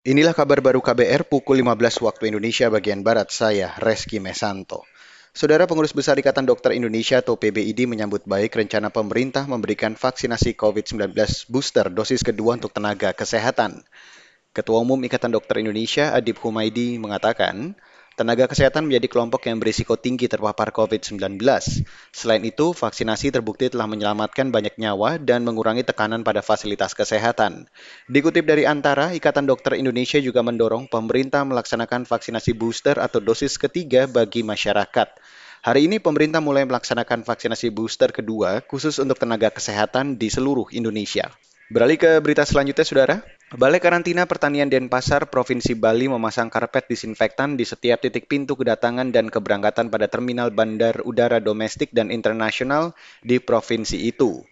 Inilah kabar baru KBR pukul 15 waktu Indonesia bagian Barat, saya Reski Mesanto. Saudara Pengurus Besar Ikatan Dokter Indonesia atau PBID menyambut baik rencana pemerintah memberikan vaksinasi COVID-19 booster dosis kedua untuk tenaga kesehatan. Ketua Umum Ikatan Dokter Indonesia Adib Humaydi mengatakan, Tenaga kesehatan menjadi kelompok yang berisiko tinggi terpapar COVID-19. Selain itu, vaksinasi terbukti telah menyelamatkan banyak nyawa dan mengurangi tekanan pada fasilitas kesehatan. Dikutip dari Antara, Ikatan Dokter Indonesia juga mendorong pemerintah melaksanakan vaksinasi booster atau dosis ketiga bagi masyarakat. Hari ini pemerintah mulai melaksanakan vaksinasi booster kedua khusus untuk tenaga kesehatan di seluruh Indonesia. Beralih ke berita selanjutnya, Saudara. Balai Karantina Pertanian Denpasar, Provinsi Bali memasang karpet disinfektan di setiap titik pintu kedatangan dan keberangkatan pada terminal bandar udara domestik dan internasional di provinsi itu.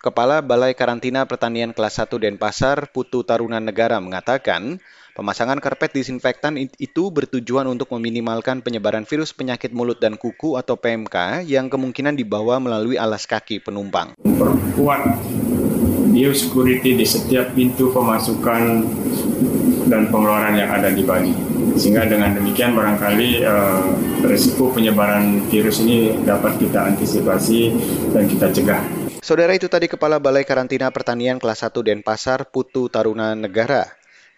Kepala Balai Karantina Pertanian Kelas 1 Denpasar, Putu Tarunan Negara mengatakan, pemasangan karpet disinfektan itu bertujuan untuk meminimalkan penyebaran virus penyakit mulut dan kuku atau PMK yang kemungkinan dibawa melalui alas kaki penumpang. Perkuat biosecurity di setiap pintu pemasukan dan pengeluaran yang ada di Bali. Sehingga dengan demikian barangkali uh, risiko penyebaran virus ini dapat kita antisipasi dan kita cegah. Saudara itu tadi Kepala Balai Karantina Pertanian Kelas 1 Denpasar Putu Taruna Negara.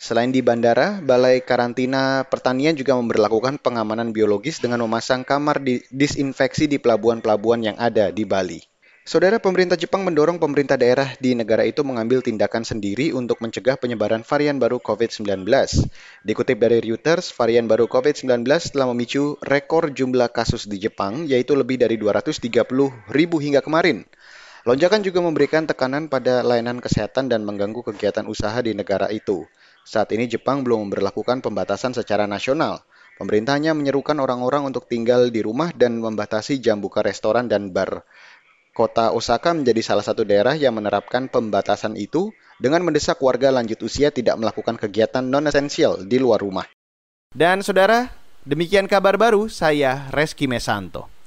Selain di bandara, Balai Karantina Pertanian juga memperlakukan pengamanan biologis dengan memasang kamar di disinfeksi di pelabuhan-pelabuhan yang ada di Bali. Saudara pemerintah Jepang mendorong pemerintah daerah di negara itu mengambil tindakan sendiri untuk mencegah penyebaran varian baru COVID-19. Dikutip dari Reuters, varian baru COVID-19 telah memicu rekor jumlah kasus di Jepang, yaitu lebih dari 230 ribu hingga kemarin. Lonjakan juga memberikan tekanan pada layanan kesehatan dan mengganggu kegiatan usaha di negara itu. Saat ini Jepang belum memperlakukan pembatasan secara nasional. Pemerintahnya menyerukan orang-orang untuk tinggal di rumah dan membatasi jam buka restoran dan bar. Kota Osaka menjadi salah satu daerah yang menerapkan pembatasan itu dengan mendesak warga lanjut usia tidak melakukan kegiatan non-esensial di luar rumah. Dan saudara, demikian kabar baru saya Reski Mesanto.